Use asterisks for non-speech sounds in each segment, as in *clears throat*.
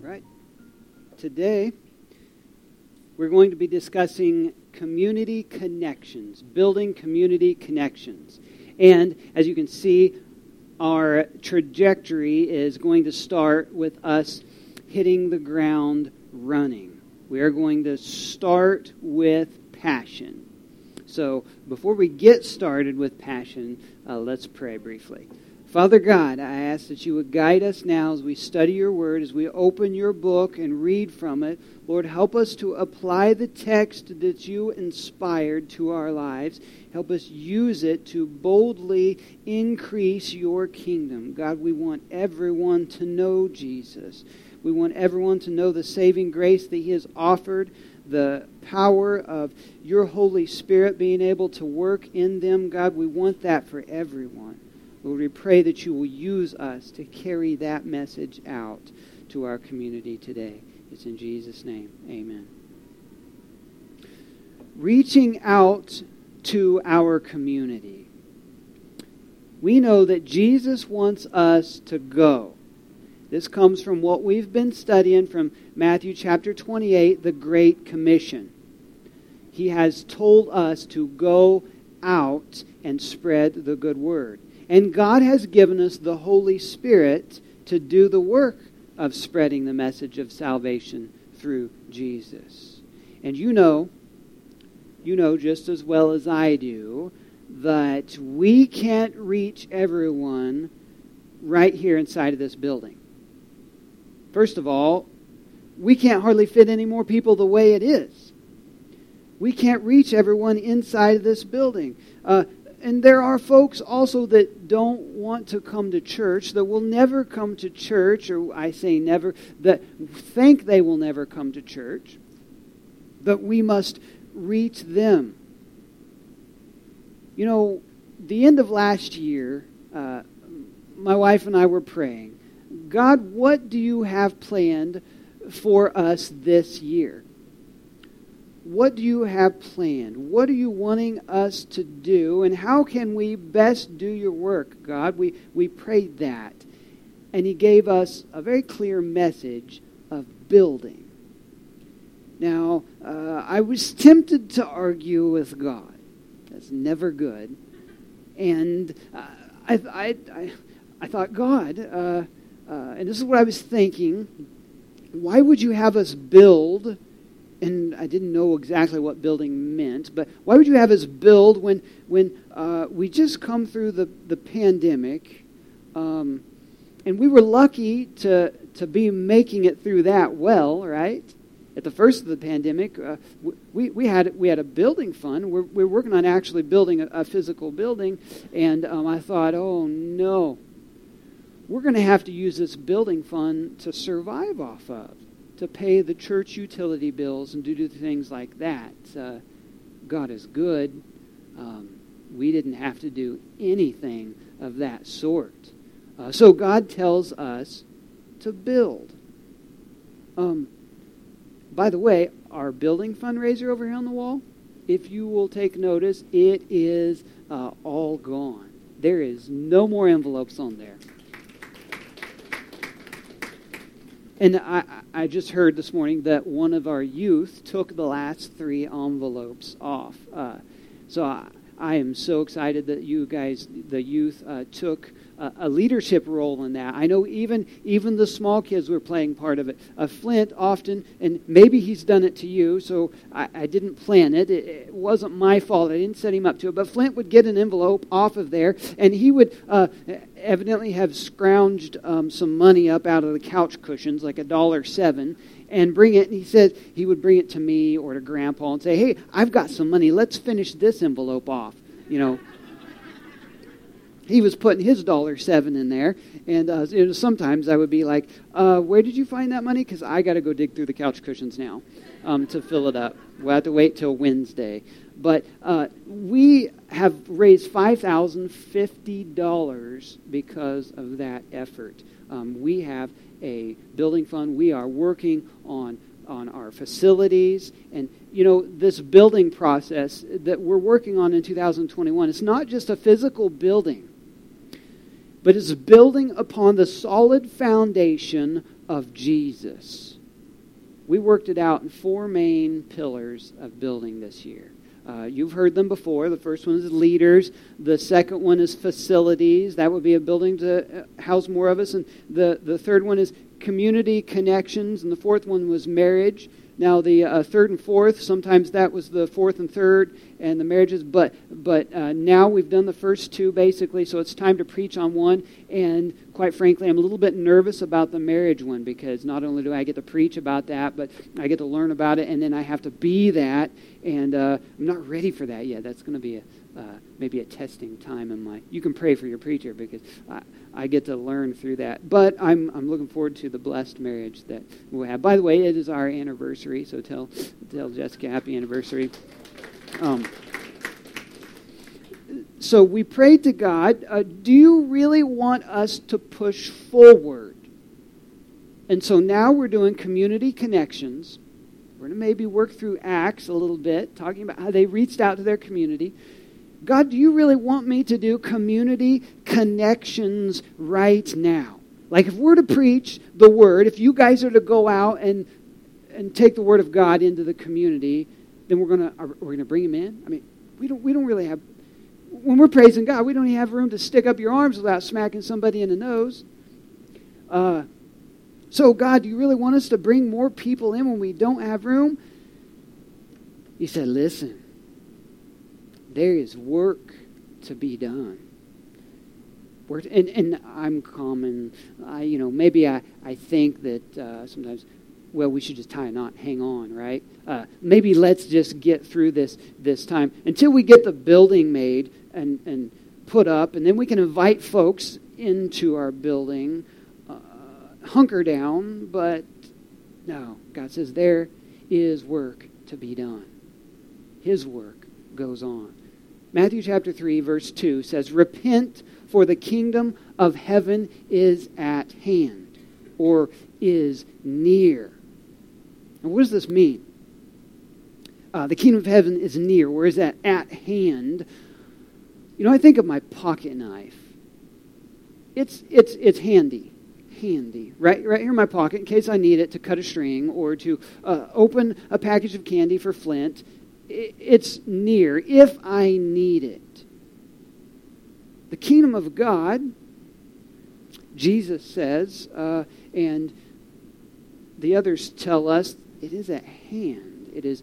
Right. Today, we're going to be discussing community connections, building community connections. And as you can see, our trajectory is going to start with us hitting the ground running. We are going to start with passion. So, before we get started with passion, uh, let's pray briefly. Father God, I ask that you would guide us now as we study your word, as we open your book and read from it. Lord, help us to apply the text that you inspired to our lives. Help us use it to boldly increase your kingdom. God, we want everyone to know Jesus. We want everyone to know the saving grace that he has offered, the power of your Holy Spirit being able to work in them. God, we want that for everyone. Lord, we pray that you will use us to carry that message out to our community today. It's in Jesus' name. Amen. Reaching out to our community. We know that Jesus wants us to go. This comes from what we've been studying from Matthew chapter 28, the Great Commission. He has told us to go out and spread the good word. And God has given us the Holy Spirit to do the work of spreading the message of salvation through Jesus. And you know, you know just as well as I do, that we can't reach everyone right here inside of this building. First of all, we can't hardly fit any more people the way it is. We can't reach everyone inside of this building. Uh, and there are folks also that don't want to come to church, that will never come to church, or I say never, that think they will never come to church, but we must reach them. You know, the end of last year, uh, my wife and I were praying, God, what do you have planned for us this year? What do you have planned? What are you wanting us to do? And how can we best do your work, God? We, we prayed that. And He gave us a very clear message of building. Now, uh, I was tempted to argue with God. That's never good. And uh, I, I, I, I, thought, God, uh, uh, and this is what I was thinking why would you have us build? And I didn't know exactly what building meant, but why would you have us build when, when uh, we just come through the, the pandemic? Um, and we were lucky to, to be making it through that well, right? At the first of the pandemic, uh, we, we, had, we had a building fund. We're, we're working on actually building a, a physical building, and um, I thought, oh no, we're going to have to use this building fund to survive off of to pay the church utility bills and to do things like that. Uh, God is good. Um, we didn't have to do anything of that sort. Uh, so God tells us to build. Um, by the way, our building fundraiser over here on the wall, if you will take notice, it is uh, all gone. There is no more envelopes on there. And I, I just heard this morning that one of our youth took the last three envelopes off. Uh, so I, I, am so excited that you guys, the youth, uh, took a, a, leadership role in that. I know even even the small kids were playing part of it. Uh, Flint often, and maybe he's done it to you, so I, I didn't plan it. it. it. wasn't my fault. I didn't set him up to it. But Flint would get an envelope off of there, and he would uh, evidently have scrounged um, some money up out of the couch cushions, like a dollar seven, and bring it. And he said he would bring it to me or to Grandpa and say, "Hey, I've got some money. Let's finish this envelope off." You know he was putting his dollar seven in there. And uh, sometimes I would be like, uh, Where did you find that money? Because I got to go dig through the couch cushions now um, to fill it up. We'll have to wait till Wednesday. But uh, we have raised $5,050 because of that effort. Um, we have a building fund. We are working on on our facilities and you know this building process that we're working on in 2021 it's not just a physical building but it's building upon the solid foundation of Jesus. We worked it out in four main pillars of building this year. Uh, you've heard them before. The first one is leaders. The second one is facilities. That would be a building to uh, house more of us. And the, the third one is community connections. And the fourth one was marriage. Now, the uh, third and fourth, sometimes that was the fourth and third and the marriages, but, but uh, now we've done the first two basically, so it's time to preach on one. And quite frankly, I'm a little bit nervous about the marriage one because not only do I get to preach about that, but I get to learn about it, and then I have to be that. And uh, I'm not ready for that yet. That's going to be a, uh, maybe a testing time in my. You can pray for your preacher because I, I get to learn through that. But I'm I'm looking forward to the blessed marriage that we'll have. By the way, it is our anniversary, so tell tell Jessica happy anniversary. Um, so we prayed to God, uh, do you really want us to push forward? And so now we're doing community connections. We're going to maybe work through Acts a little bit, talking about how they reached out to their community. God, do you really want me to do community connections right now? Like if we're to preach the word, if you guys are to go out and and take the word of God into the community, then we're gonna we're gonna bring him in. I mean, we don't we don't really have when we're praising God, we don't have room to stick up your arms without smacking somebody in the nose. Uh, so, God, do you really want us to bring more people in when we don't have room? He said, Listen, there is work to be done. And, and I'm common. I, you know, maybe I, I think that uh, sometimes, well, we should just tie a knot, hang on, right? Uh, maybe let's just get through this this time until we get the building made and and put up, and then we can invite folks into our building. Uh, hunker down, but no, God says there is work to be done. His work goes on. Matthew chapter 3, verse 2 says, Repent, for the kingdom of heaven is at hand, or is near. And what does this mean? Uh, the kingdom of heaven is near. Where is that? At hand. You know, I think of my pocket knife. It's, it's, it's handy. Handy. Right, right here in my pocket in case I need it to cut a string or to uh, open a package of candy for Flint it's near if I need it. The kingdom of God, Jesus says, uh, and the others tell us, it is at hand. It is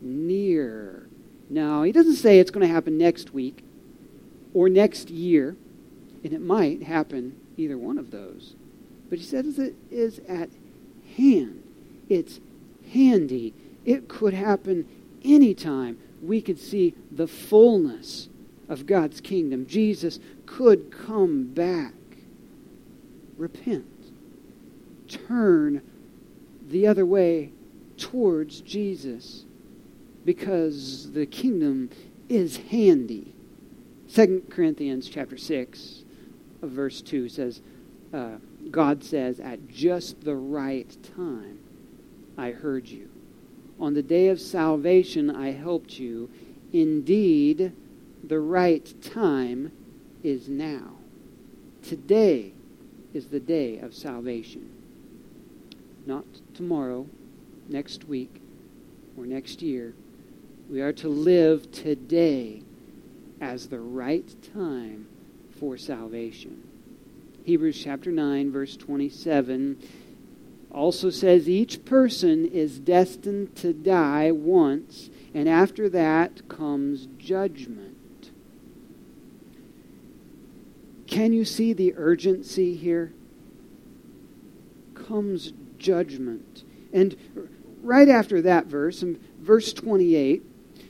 near. Now, he doesn't say it's going to happen next week or next year, and it might happen either one of those. But he says it is at hand. It's handy. It could happen anytime we could see the fullness of God's kingdom. Jesus could come back. Repent. Turn the other way towards Jesus because the kingdom is handy. 2 Corinthians chapter 6 verse 2 says, uh, God says, at just the right time I heard you. On the day of salvation, I helped you. Indeed, the right time is now. Today is the day of salvation. Not tomorrow, next week, or next year. We are to live today as the right time for salvation. Hebrews chapter 9, verse 27 also says each person is destined to die once, and after that comes judgment. Can you see the urgency here? Comes judgment. And right after that verse, in verse 28,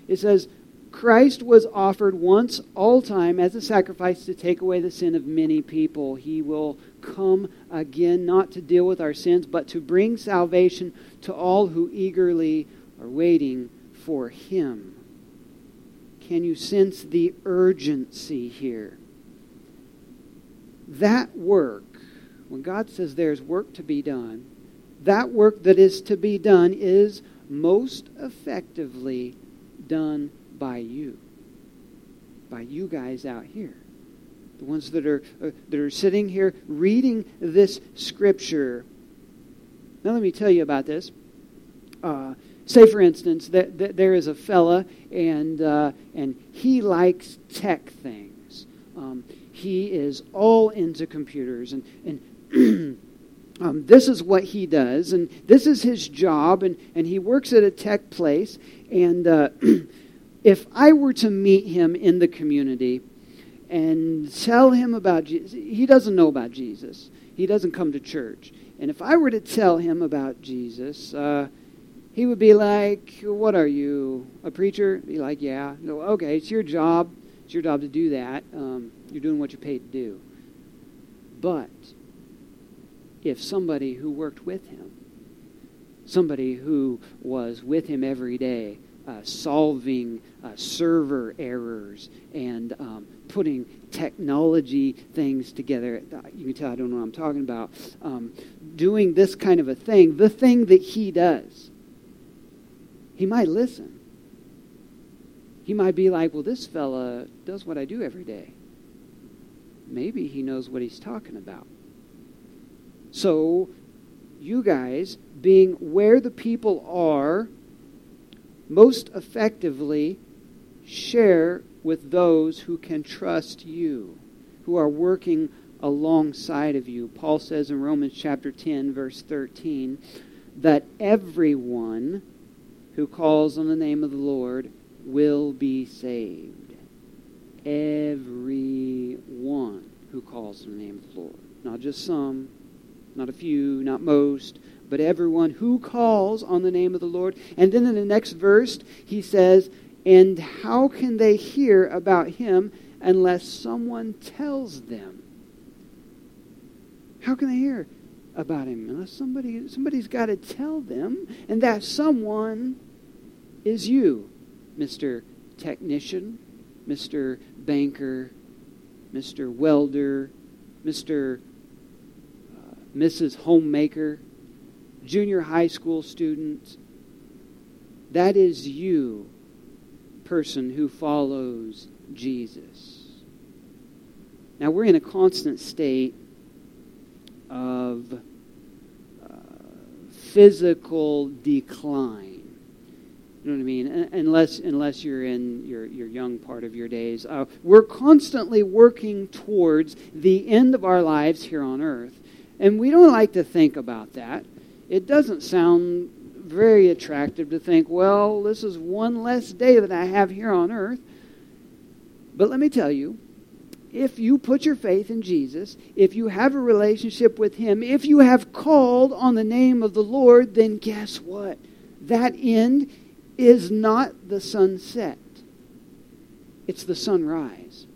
it says, Christ was offered once all time as a sacrifice to take away the sin of many people. He will come again, not to deal with our sins, but to bring salvation to all who eagerly are waiting for Him. Can you sense the urgency here? That work, when God says there's work to be done, that work that is to be done is most effectively done by you, by you guys out here. The ones that are, uh, that are sitting here reading this scripture. Now, let me tell you about this. Uh, say, for instance, that, that, there is a fella, and, uh, and he likes tech things. Um, he is all into computers, and, and *clears throat* um, this is what he does, and this is his job, and, and he works at a tech place. And uh, *clears throat* if I were to meet him in the community and tell him about Jesus, he doesn't know about Jesus. He doesn't come to church. And if I were to tell him about Jesus, uh, he would be like, What are you, a preacher? Be like, Yeah. No, okay, it's your job. It's your job to do that. Um, you're doing what you're paid to do. But if somebody who worked with him, somebody who was with him every day, uh, solving uh, server errors and um, putting technology things together. You can tell I don't know what I'm talking about. Um, doing this kind of a thing, the thing that he does, he might listen. He might be like, well, this fella does what I do every day. Maybe he knows what he's talking about. So, you guys, being where the people are, most effectively share with those who can trust you, who are working alongside of you. Paul says in Romans chapter 10, verse 13, that everyone who calls on the name of the Lord will be saved. Everyone who calls on the name of the Lord. Not just some, not a few, not most, but everyone who calls on the name of the Lord. And then in the next verse, he says, And how can they hear about him unless someone tells them? How can they hear about him unless somebody somebody's got to tell them, and that someone is you, Mr. Technician, Mr. Banker, Mr. Welder, Mr. Uh, Mrs. Homemaker, junior high school student. That is you, person who follows Jesus. Now, we're in a constant state of uh, physical decline. You know what I mean? Unless, unless you're in your, your young part of your days. Uh, we're constantly working towards the end of our lives here on earth. And we don't like to think about that. It doesn't sound very attractive to think, well, this is one less day that I have here on earth. But let me tell you, if you put your faith in Jesus, if you have a relationship with Him, if you have called on the name of the Lord, then guess what? That end is not the sunset, it's the sunrise.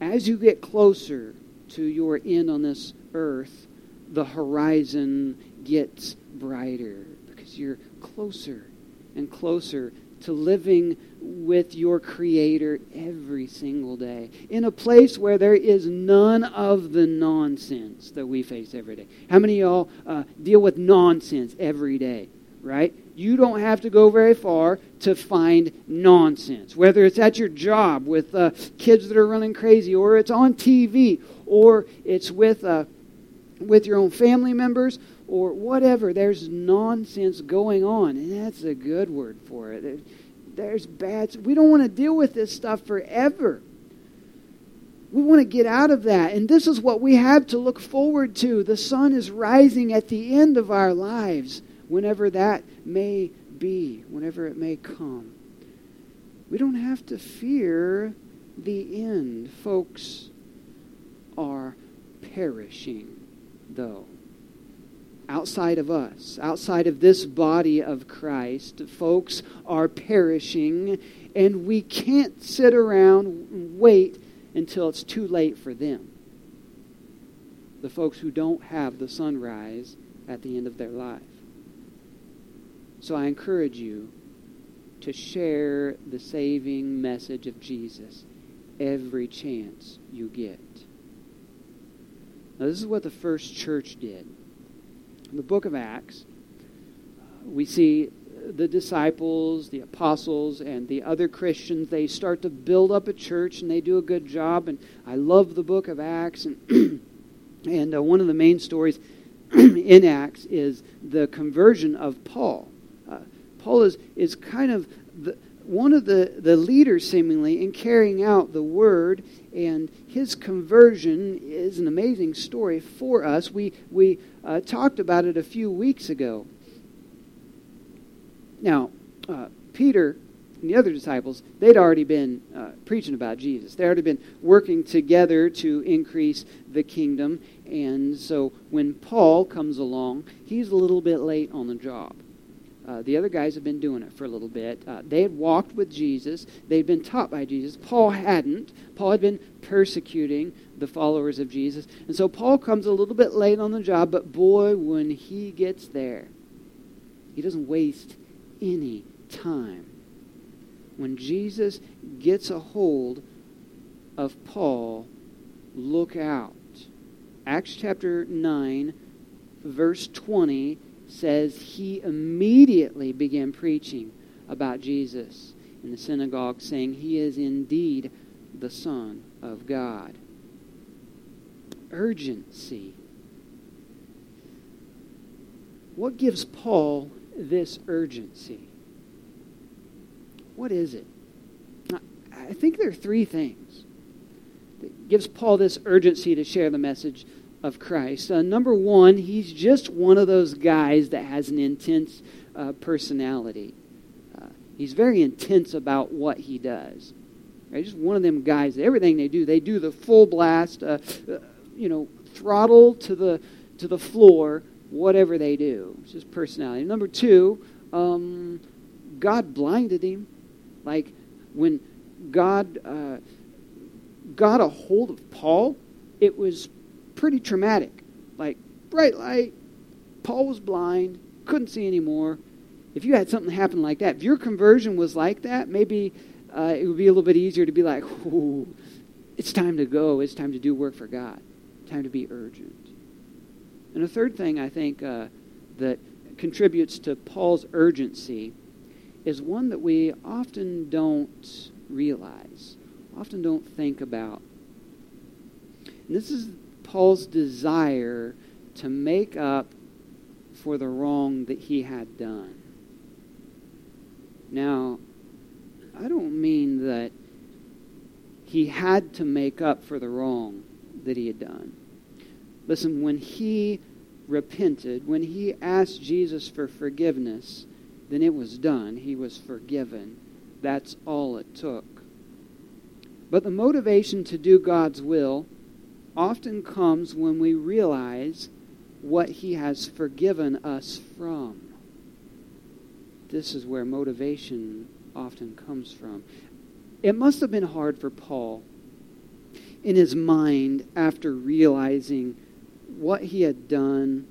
As you get closer to your end on this earth, the horizon gets brighter because you're closer and closer to living with your Creator every single day in a place where there is none of the nonsense that we face every day. How many of y'all uh, deal with nonsense every day, right? You don't have to go very far to find nonsense, whether it's at your job with uh, kids that are running crazy, or it's on TV, or it's with. Uh, with your own family members or whatever. There's nonsense going on, and that's a good word for it. There's bad. We don't want to deal with this stuff forever. We want to get out of that. And this is what we have to look forward to. The sun is rising at the end of our lives, whenever that may be, whenever it may come. We don't have to fear the end. Folks are perishing though. Outside of us, outside of this body of Christ, folks are perishing, and we can't sit around and wait until it's too late for them. The folks who don't have the sunrise at the end of their life. So I encourage you to share the saving message of Jesus every chance you get. Now, this is what the first church did. In the book of Acts, uh, we see the disciples, the apostles, and the other Christians, they start to build up a church and they do a good job. And I love the book of Acts. And, *clears throat* and uh, one of the main stories, *clears throat* in Acts is the conversion of Paul. Uh, Paul is, is kind of the, one of the, the leaders, seemingly, in carrying out the word, and his conversion is an amazing story for us. We, we uh, talked about it a few weeks ago. Now, uh, Peter and the other disciples, they'd already been uh, preaching about Jesus. They'd already been working together to increase the kingdom. And so when Paul comes along, he's a little bit late on the job. Uh, the other guys have been doing it for a little bit. Uh, they had walked with Jesus. They'd been taught by Jesus. Paul hadn't. Paul had been persecuting the followers of Jesus. And so Paul comes a little bit late on the job, but boy, when he gets there, he doesn't waste any time. When Jesus gets a hold of Paul, look out. Acts chapter 9, verse 20 says he immediately began preaching about Jesus in the synagogue, saying, He is indeed the Son of God. Urgency. What gives Paul this urgency? What is it? I think there are three things that gives Paul this urgency to share the message of Christ. Uh, number one, he's just one of those guys that has an intense uh, personality. Uh, he's very intense about what he does. Right? Just one of them guys. Everything they do, they do the full blast. Uh, uh, you know, throttle to the to the floor. Whatever they do, it's just personality. Number two, um, God blinded him. Like when God uh, got a hold of Paul, it was pretty traumatic. Like, bright light, Paul was blind, couldn't see anymore. If you had something happen like that, if your conversion was like that, maybe uh, it would be a little bit easier to be like, Ooh, it's time to go. It's time to do work for God. Time to be urgent. And a third thing I think uh, that contributes to Paul's urgency is one that we often don't realize, often don't think about. And this is Paul's desire to make up for the wrong that he had done. Now, I don't mean that he had to make up for the wrong that he had done. Listen, when he repented, when he asked Jesus for forgiveness, then it was done. He was forgiven. That's all it took. But the motivation to do God's will often comes when we realize what He has forgiven us from. This is where motivation often comes from. It must have been hard for Paul in his mind after realizing what he had done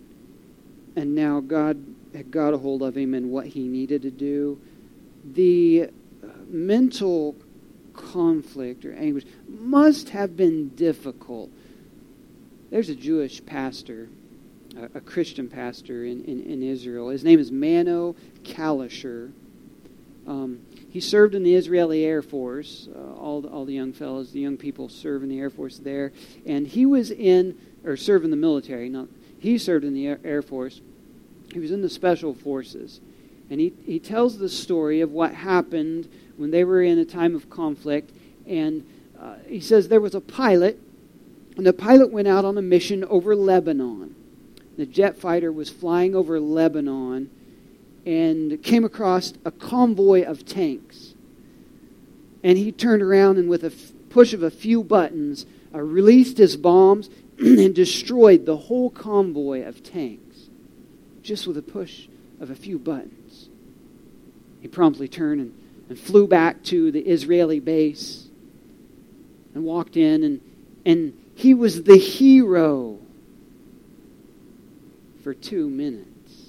and now God had got a hold of him and what he needed to do. The mental conflict or anguish must have been difficult there's a Jewish pastor, a, a Christian pastor in, in, in, Israel. His name is Meno Kalisher. Um, he served in the Israeli Air Force. Uh, all, the, all the young fellows, the young people serve in the Air Force there. And he was in, or served in the military. Not, he served in the Air, Air Force. He was in the Special Forces. And he, he tells the story of what happened when they were in a time of conflict. And uh, he says there was a pilot and the pilot went out on a mission over Lebanon. The jet fighter was flying over Lebanon and came across a convoy of tanks. And he turned around and, with a push of a few buttons, uh, released his bombs *clears throat* and destroyed the whole convoy of tanks just with a push of a few buttons. He promptly turned and, and flew back to the Israeli base and walked in and, and he was the hero for two minutes.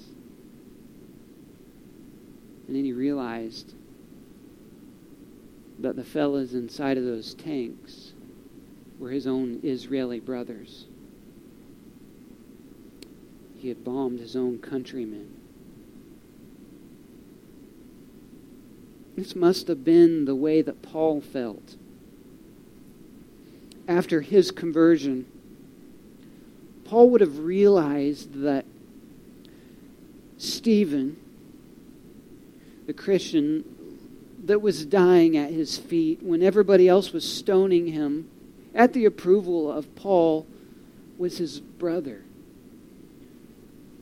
And then he realized that the fellas inside of those tanks were his own Israeli brothers. He had bombed his own countrymen. This must have been the way that Paul felt after his conversion, Paul would have realized that Stephen, the Christian that was dying at his feet when everybody else was stoning him, at the approval of Paul, was his brother.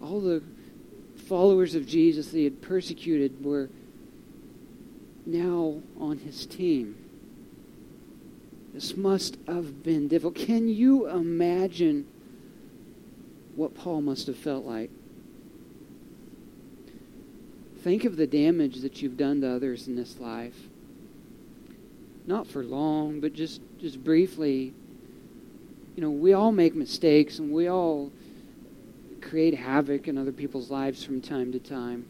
All the followers of Jesus that he had persecuted were now on his team. This must have been difficult. Can you imagine what Paul must have felt like? Think of the damage that you've done to others in this life. Not for long, but just, just briefly. You know, we all make mistakes and we all create havoc in other people's lives from time to time.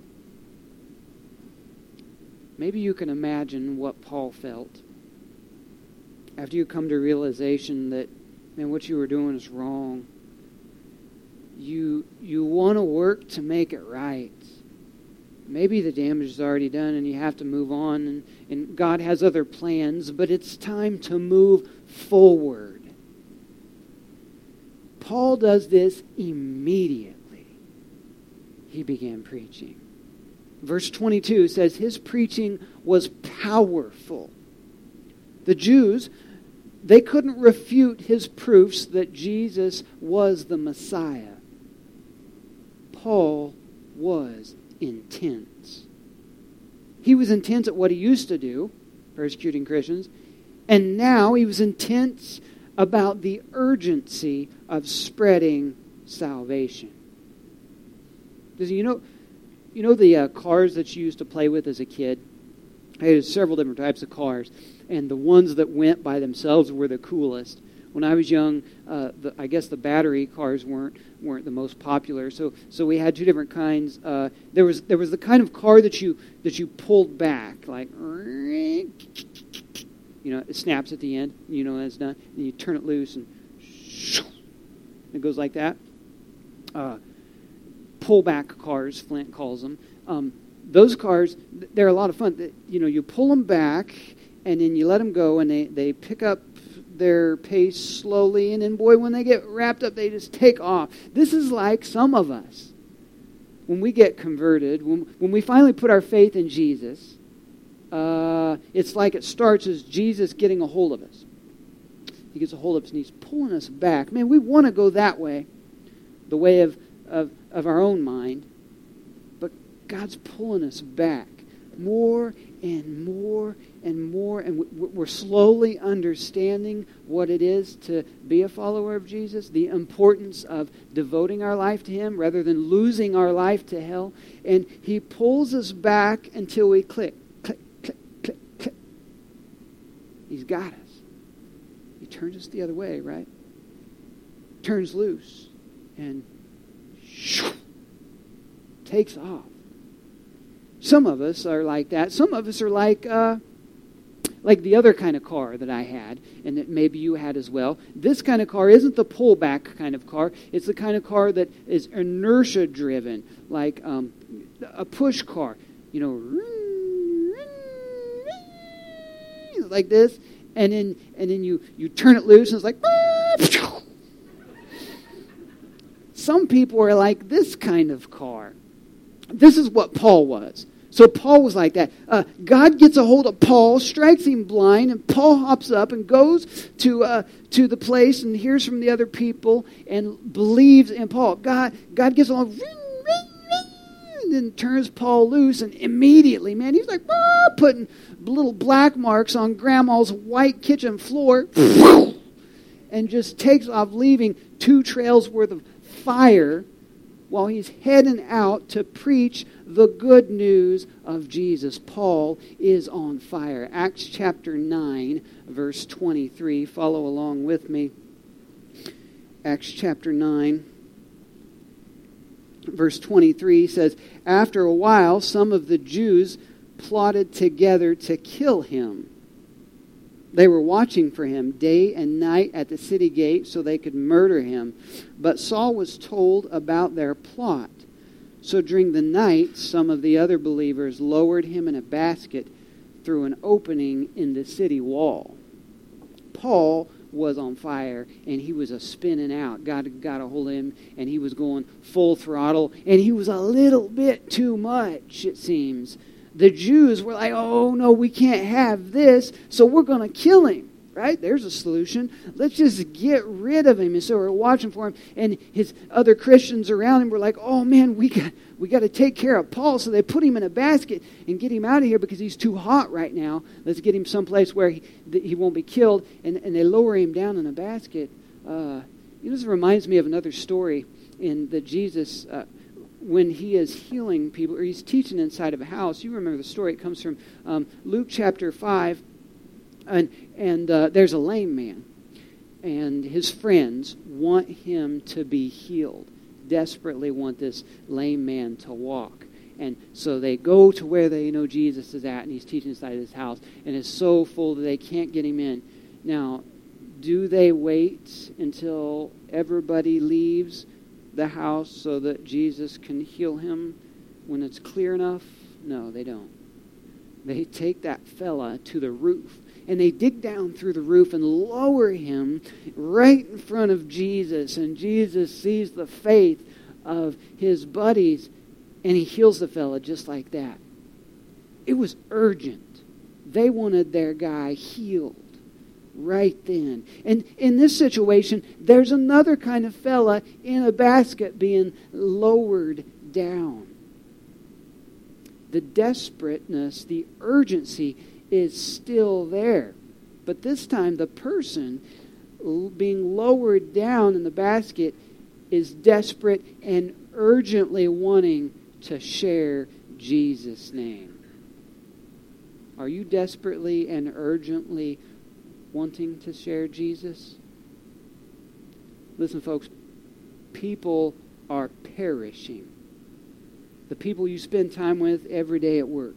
Maybe you can imagine what Paul felt after you come to realization that, man, what you were doing is wrong, you, you want to work to make it right. Maybe the damage is already done and you have to move on, and, and God has other plans, but it's time to move forward. Paul does this immediately. He began preaching. Verse 22 says, His preaching was powerful. The Jews they couldn't refute his proofs that Jesus was the Messiah. Paul was intense. He was intense at what he used to do, persecuting Christians, and now he was intense about the urgency of spreading salvation. Does you know, you know the uh, cars that you used to play with as a kid? I had several different types of cars and the ones that went by themselves were the coolest. When I was young, uh, the, I guess the battery cars weren't weren't the most popular. So so we had two different kinds. Uh, there was there was the kind of car that you that you pulled back, like you know, it snaps at the end. You know, it's done. And you turn it loose, and it goes like that. Uh, pullback cars, Flint calls them. Um, those cars, they're a lot of fun. You know, you pull them back and then you let them go, and they, they pick up their pace slowly, and then, boy, when they get wrapped up, they just take off. This is like some of us. When we get converted, when, when we finally put our faith in Jesus, uh, it's like it starts as Jesus getting a hold of us. He gets a hold of us and he's pulling us back. Man, we want to go that way, the way of, of, of our own mind. But God's pulling us back more and more and more, and we're slowly understanding what it is to be a follower of Jesus, the importance of devoting our life to Him rather than losing our life to hell. And He pulls us back until we click, click, click, click, click. He's got us. He turns us the other way, right? Turns loose and shoo, takes off. Some of us are like that. Some of us are like uh, like the other kind of car that I had, and that maybe you had as well. This kind of car isn't the pullback kind of car. It's the kind of car that is inertia driven, like um, a push car. You know, like this, and then and then you you turn it loose, and it's like. *laughs* Some people are like this kind of car. This is what Paul was. So Paul was like that. Uh, God gets a hold of Paul, strikes him blind, and Paul hops up and goes to uh, to the place and hears from the other people and believes in Paul. God God gets along and then turns Paul loose, and immediately, man, he's like ah, putting little black marks on Grandma's white kitchen floor, and just takes off, leaving two trails worth of fire while he's heading out to preach the good news of Jesus. Paul is on fire. Acts chapter 9, verse 23. Follow along with me. Acts chapter 9, verse 23 says, After a while, some of the Jews plotted together to kill him. They were watching for him day and night at the city gate so they could murder him. But Saul was told about their plot. So during the night, some of the other believers lowered him in a basket through an opening in the city wall. Paul was on fire and he was a spinning out. God got a hold of him and he was going full throttle and he was a little bit too much, it seems. The Jews were like, oh no, we can't have this, so we're going to kill him right? There's a solution. Let's just get rid of him. And so we're watching for him, and his other Christians around him were like, "Oh man, we got we got to take care of Paul." So they put him in a basket and get him out of here because he's too hot right now. Let's get him someplace where he, he won't be killed. And, and they lower him down in a basket. Uh, this reminds me of another story in the Jesus. Uh, when he is healing people or he's teaching inside of a house. You remember the story. It comes from um, Luke chapter 5, and, and uh, there's a lame man, and his friends want him to be healed, desperately want this lame man to walk. And so they go to where they know Jesus is at, and he's teaching inside of his house, and it's so full that they can't get him in. Now, do they wait until everybody leaves the house so that Jesus can heal him when it's clear enough? No, they don't. They take that fella to the roof and they dig down through the roof and lower him right in front of Jesus. And Jesus sees the faith of his buddies and he heals the fella just like that. It was urgent. They wanted their guy healed right then. And in this situation, there's another kind of fella in a basket being lowered down. The desperateness, the urgency is still there. But this time, the person being lowered down in the basket is desperate and urgently wanting to share Jesus' name. Are you desperately and urgently wanting to share Jesus? Listen, folks, people are perishing. The people you spend time with every day at work,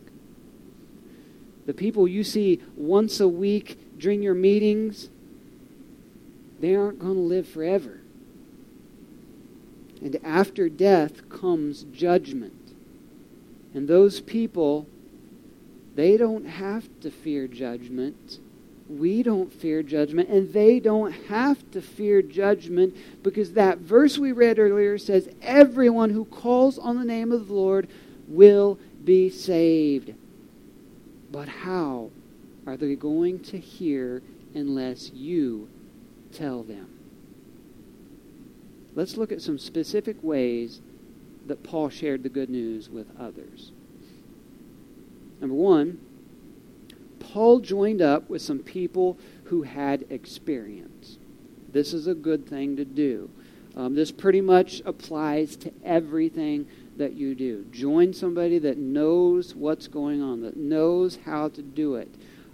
the people you see once a week during your meetings, they aren't going to live forever. And after death comes judgment. And those people, they don't have to fear judgment. We don't fear judgment, and they don't have to fear judgment because that verse we read earlier says, Everyone who calls on the name of the Lord will be saved. But how are they going to hear unless you tell them? Let's look at some specific ways that Paul shared the good news with others. Number one, Paul joined up with some people who had experience. This is a good thing to do. Um, this pretty much applies to everything that you do. Join somebody that knows what's going on, that knows how to do it.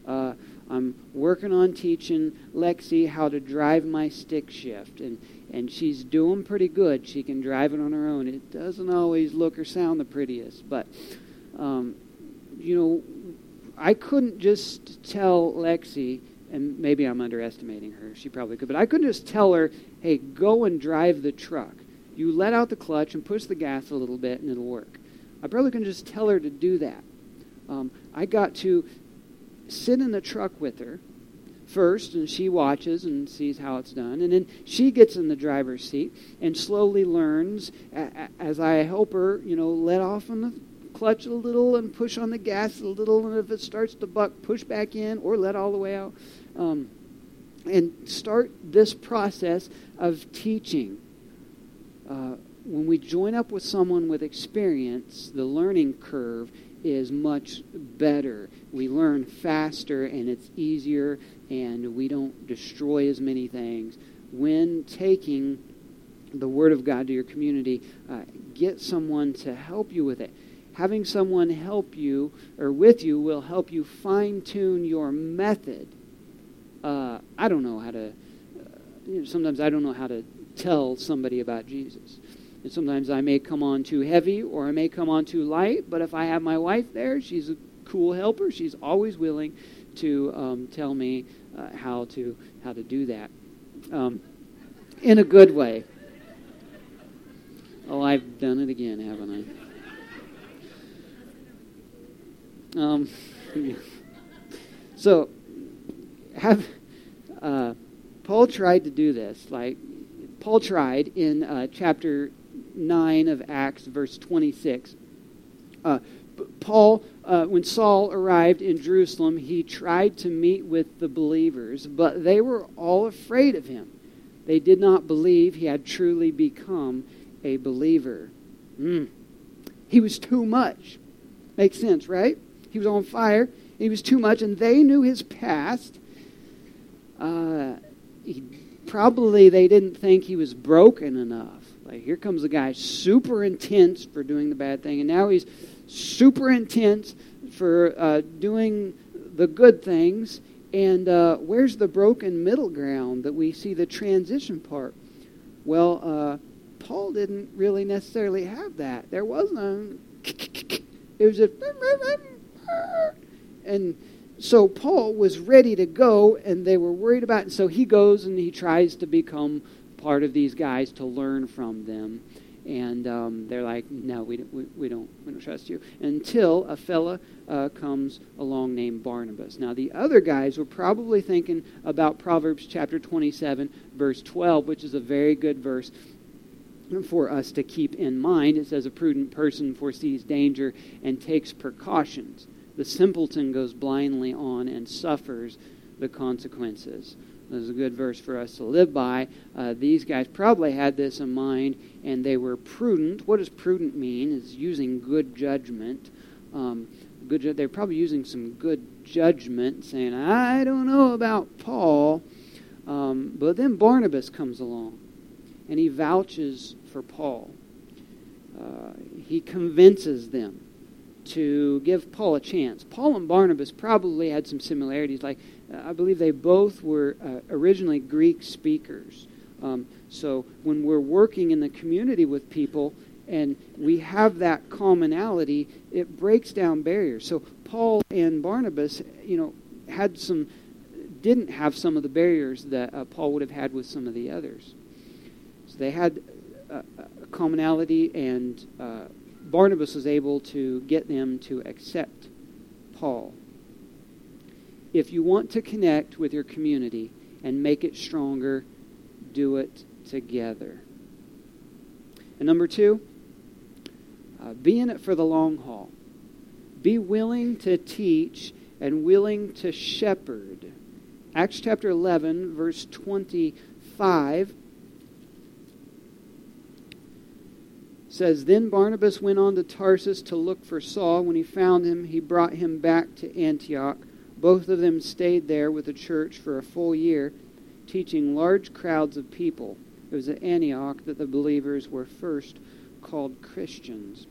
Uh, I'm working on teaching Lexi how to drive my stick shift, and, and she's doing pretty good. She can drive it on her own. It doesn't always look or sound the prettiest, but, um, you know, I couldn't just tell Lexi, and maybe I'm underestimating her, she probably could, but I couldn't just tell her, hey, go and drive the truck. You let out the clutch and push the gas a little bit, and it'll work. I probably can just tell her to do that. Um, I got to sit in the truck with her first, and she watches and sees how it's done. And then she gets in the driver's seat and slowly learns as I help her, you know, let off on the clutch a little and push on the gas a little. And if it starts to buck, push back in or let all the way out. Um, and start this process of teaching uh, when we join up with someone with experience, the learning curve is much better. We learn faster and it's easier, and we don't destroy as many things. When taking the Word of God to your community, uh, get someone to help you with it. Having someone help you or with you will help you fine tune your method. Uh, I don't know how to, uh, you know, sometimes I don't know how to tell somebody about Jesus. And sometimes I may come on too heavy or I may come on too light, but if I have my wife there, she's a cool helper. She's always willing to um, tell me uh, how to how to do that um, in a good way. Oh, I've done it again, haven't I? Um, so, have uh, Paul tried to do this. Like, Paul tried in uh, chapter 9 of Acts, verse 26. Uh, Paul, uh, when Saul arrived in Jerusalem, he tried to meet with the believers, but they were all afraid of him. They did not believe he had truly become a believer. Mm. He was too much. Makes sense, right? He was on fire. He was too much, and they knew his past. Uh, he, probably they didn't think he was broken enough. Like, here comes a guy super intense for doing the bad thing, and now he's super intense for uh, doing the good things. And uh, where's the broken middle ground that we see the transition part? Well, uh, Paul didn't really necessarily have that. There was no. It was just. And so Paul was ready to go, and they were worried about it. So he goes and he tries to become part of these guys to learn from them and um, they're like, "No, we, we, we, don't we don't trust you." Until a fella uh, comes along named Barnabas. Now the other guys were probably thinking about Proverbs chapter 27, verse 12, which is a very good verse for us to keep in mind. It says, "A prudent person foresees danger and takes precautions. The simpleton goes blindly on and suffers the consequences." This is a good verse for us to live by. Uh, these guys probably had this in mind, and they were prudent. What does prudent mean? Is using good judgment. Um, good. They're probably using some good judgment, saying, "I don't know about Paul," um, but then Barnabas comes along, and he vouches for Paul. Uh, he convinces them to give Paul a chance. Paul and Barnabas probably had some similarities. Like, I believe they both were uh, originally Greek speakers. Um, so when we're working in the community with people and we have that commonality, it breaks down barriers. So Paul and Barnabas, you know, had some, didn't have some of the barriers that uh, Paul would have had with some of the others. So they had a commonality and uh, Barnabas was able to get them to accept Paul. If you want to connect with your community and make it stronger, do it together. And number two, uh, be in it for the long haul. Be willing to teach and willing to shepherd. Acts chapter 11, verse 25 says then barnabas went on to tarsus to look for saul. When he found him he brought him back to antioch. Both of them stayed there with the church for a full year teaching large crowds of people. It was at antioch that the believers were first called christians.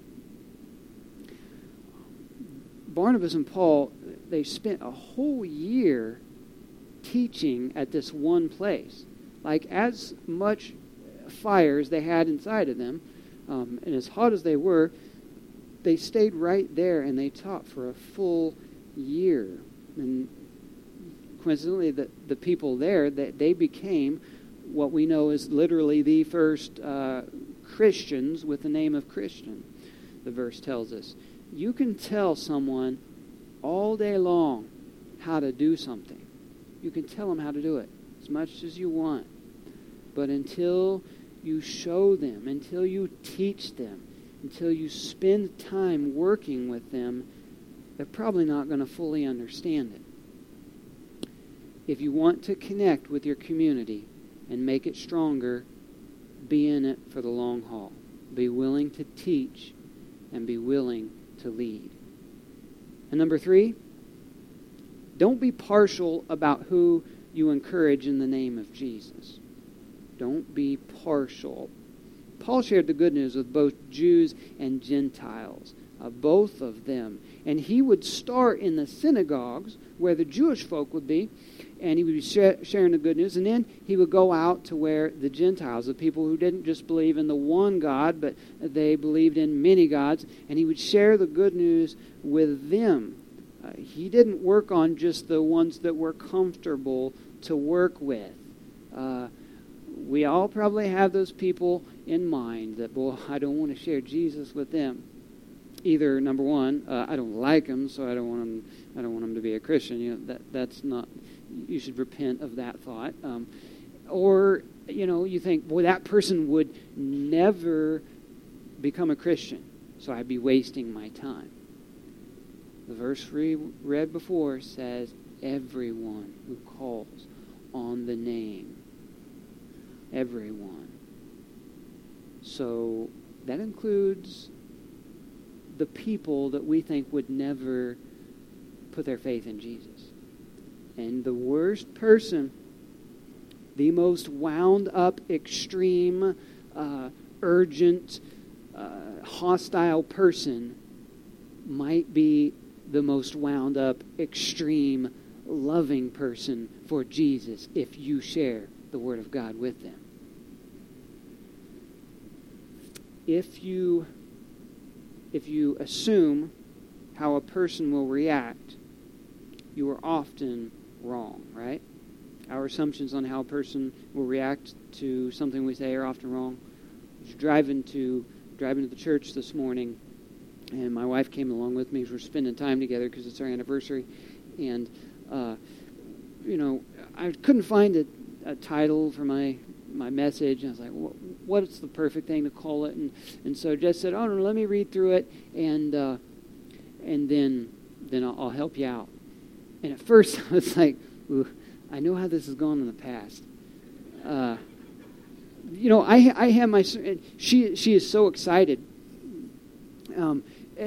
Barnabas and paul they spent a whole year teaching at this one place. Like as much fire as they had inside of them um, and as hot as they were, they stayed right there and they taught for a full year. And coincidentally, the, the people there, that they became what we know is literally the first uh, Christians with the name of Christian, the verse tells us. You can tell someone all day long how to do something. You can tell them how to do it as much as you want. But until you show them, until you teach them, until you spend time working with them, they're probably not going to fully understand it. If you want to connect with your community and make it stronger, be in it for the long haul. Be willing to teach and be willing to lead. And number three, don't be partial about who you encourage in the name of Jesus. Don't be partial. Paul shared the good news with both Jews and Gentiles, uh, both of them. And he would start in the synagogues where the Jewish folk would be, and he would be sharing the good news. And then he would go out to where the Gentiles, the people who didn't just believe in the one God, but they believed in many gods, and he would share the good news with them. Uh, he didn't work on just the ones that were comfortable to work with. Uh, we all probably have those people in mind that, boy, *laughs* I don't want to share Jesus with them. Either number one, uh, I don't like them, so I don't want them. I don't want them to be a Christian. You know that that's not. You should repent of that thought. Um, Or, you know, you think, boy, that person would never become a Christian, so I'd be wasting my time. The verse we read before says, everyone who calls on the name. Everyone. So that includes the people that we think would never put their faith in Jesus. And the worst person, the most wound up, extreme, uh, urgent, uh, hostile person might be the most wound up, extreme, loving person for Jesus if you share the Word of God with them. If you if you assume how a person will react, you are often wrong, right? Our assumptions on how a person will react to something we say are often wrong. I was driving to driving to the church this morning, and my wife came along with me. We're spending time together because it's our anniversary, and uh, you know, I couldn't find a, a title for my my message. And I was like, what, what's the perfect thing to call it? And and so Jess said, oh no, let me read through it, and uh, and then then I'll, I'll, help you out. And at first *laughs* I was like, I know how this has gone in the past. Uh, you know, I I have my she she is so excited. Um,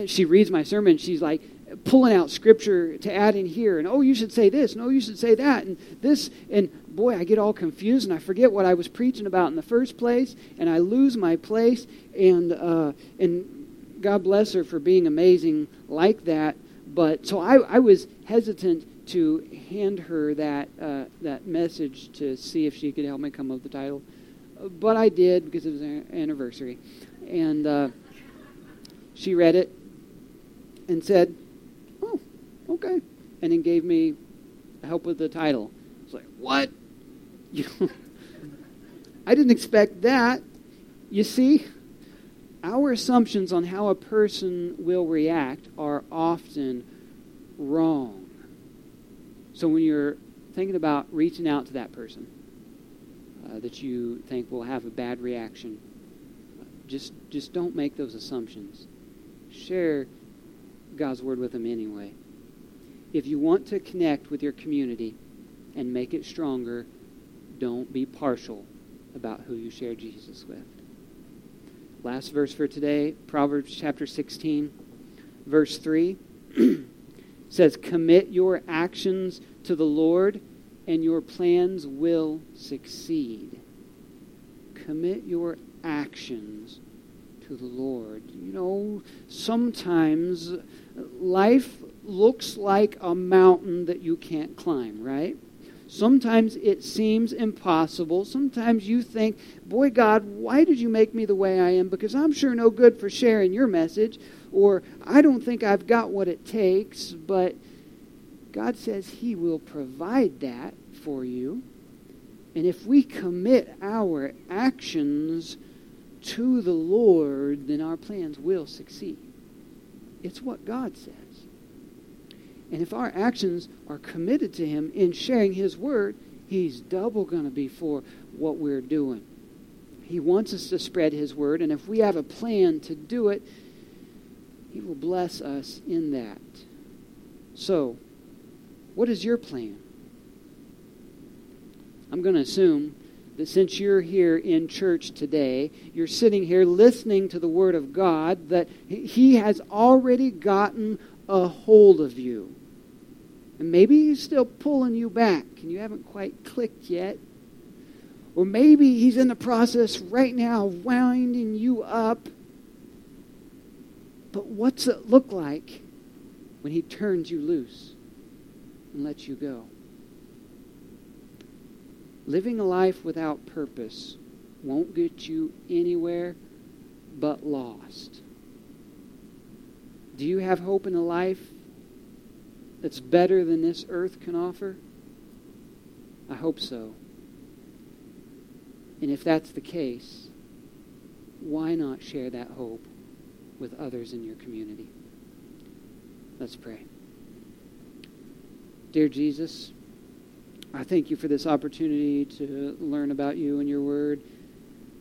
she reads my sermon. She's like, pulling out scripture to add in here and oh you should say this and oh you should say that and this and boy i get all confused and i forget what i was preaching about in the first place and i lose my place and uh, and god bless her for being amazing like that but so i, I was hesitant to hand her that uh, that message to see if she could help me come up with the title but i did because it was an anniversary and uh, she read it and said "Oh, okay. And then gave me help with the title. It's like, what? I didn't expect that. You see, our assumptions on how a person will react are often wrong. So when you're thinking about reaching out to that person uh, that you think will have a bad reaction, just just don't make those assumptions. Share God's word with them anyway if you want to connect with your community and make it stronger, don't be partial about who you share Jesus with. Last verse for today, Proverbs chapter 16, verse 3 *clears throat* says, Commit your actions to the Lord, and your plans will succeed. Commit your actions to the Lord. You know, sometimes life looks like a mountain that you can't climb, right? Sometimes it seems impossible. Sometimes you think, boy, God, why did you make me the way I am? Because I'm sure no good for sharing your message. Or I don't think I've got what it takes. But God says He will provide that for you. And if we commit our actions to the Lord, then our plans will succeed. It's what God says. And if our actions are committed to Him in sharing His word, He's double going to be for what we're doing. He wants us to spread His word, and if we have a plan to do it, He will bless us in that. So, what is your plan? I'm going to assume that since you're here in church today, you're sitting here listening to the Word of God, that He has already gotten a hold of you. And maybe he's still pulling you back and you haven't quite clicked yet. Or maybe he's in the process right now of winding you up. But what's it look like when he turns you loose and lets you go? Living a life without purpose won't get you anywhere but lost. Do you have hope in a life that's better than this earth can offer? I hope so. And if that's the case, why not share that hope with others in your community? Let's pray. Dear Jesus, I thank you for this opportunity to learn about you and your word.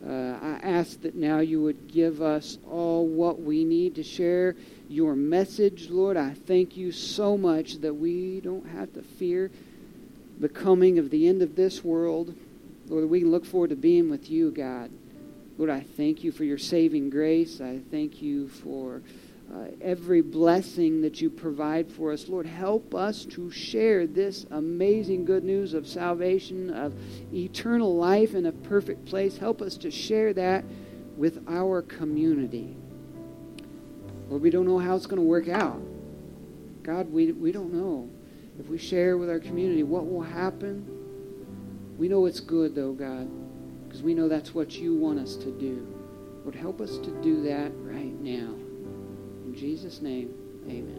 Uh, I ask that now you would give us all what we need to share your message, Lord. I thank you so much that we don't have to fear the coming of the end of this world. Lord, we can look forward to being with you, God. Lord, I thank you for your saving grace. I thank you for uh, every blessing that you provide for us. Lord, help us to share this amazing good news of salvation, of eternal life in a perfect place. Help us to share that with our community. Lord, we don't know how it's going to work out. God, we, we don't know. If we share with our community what will happen, we know it's good, though, God, because we know that's what you want us to do. Lord, help us to do that right now. In Jesus' name, amen.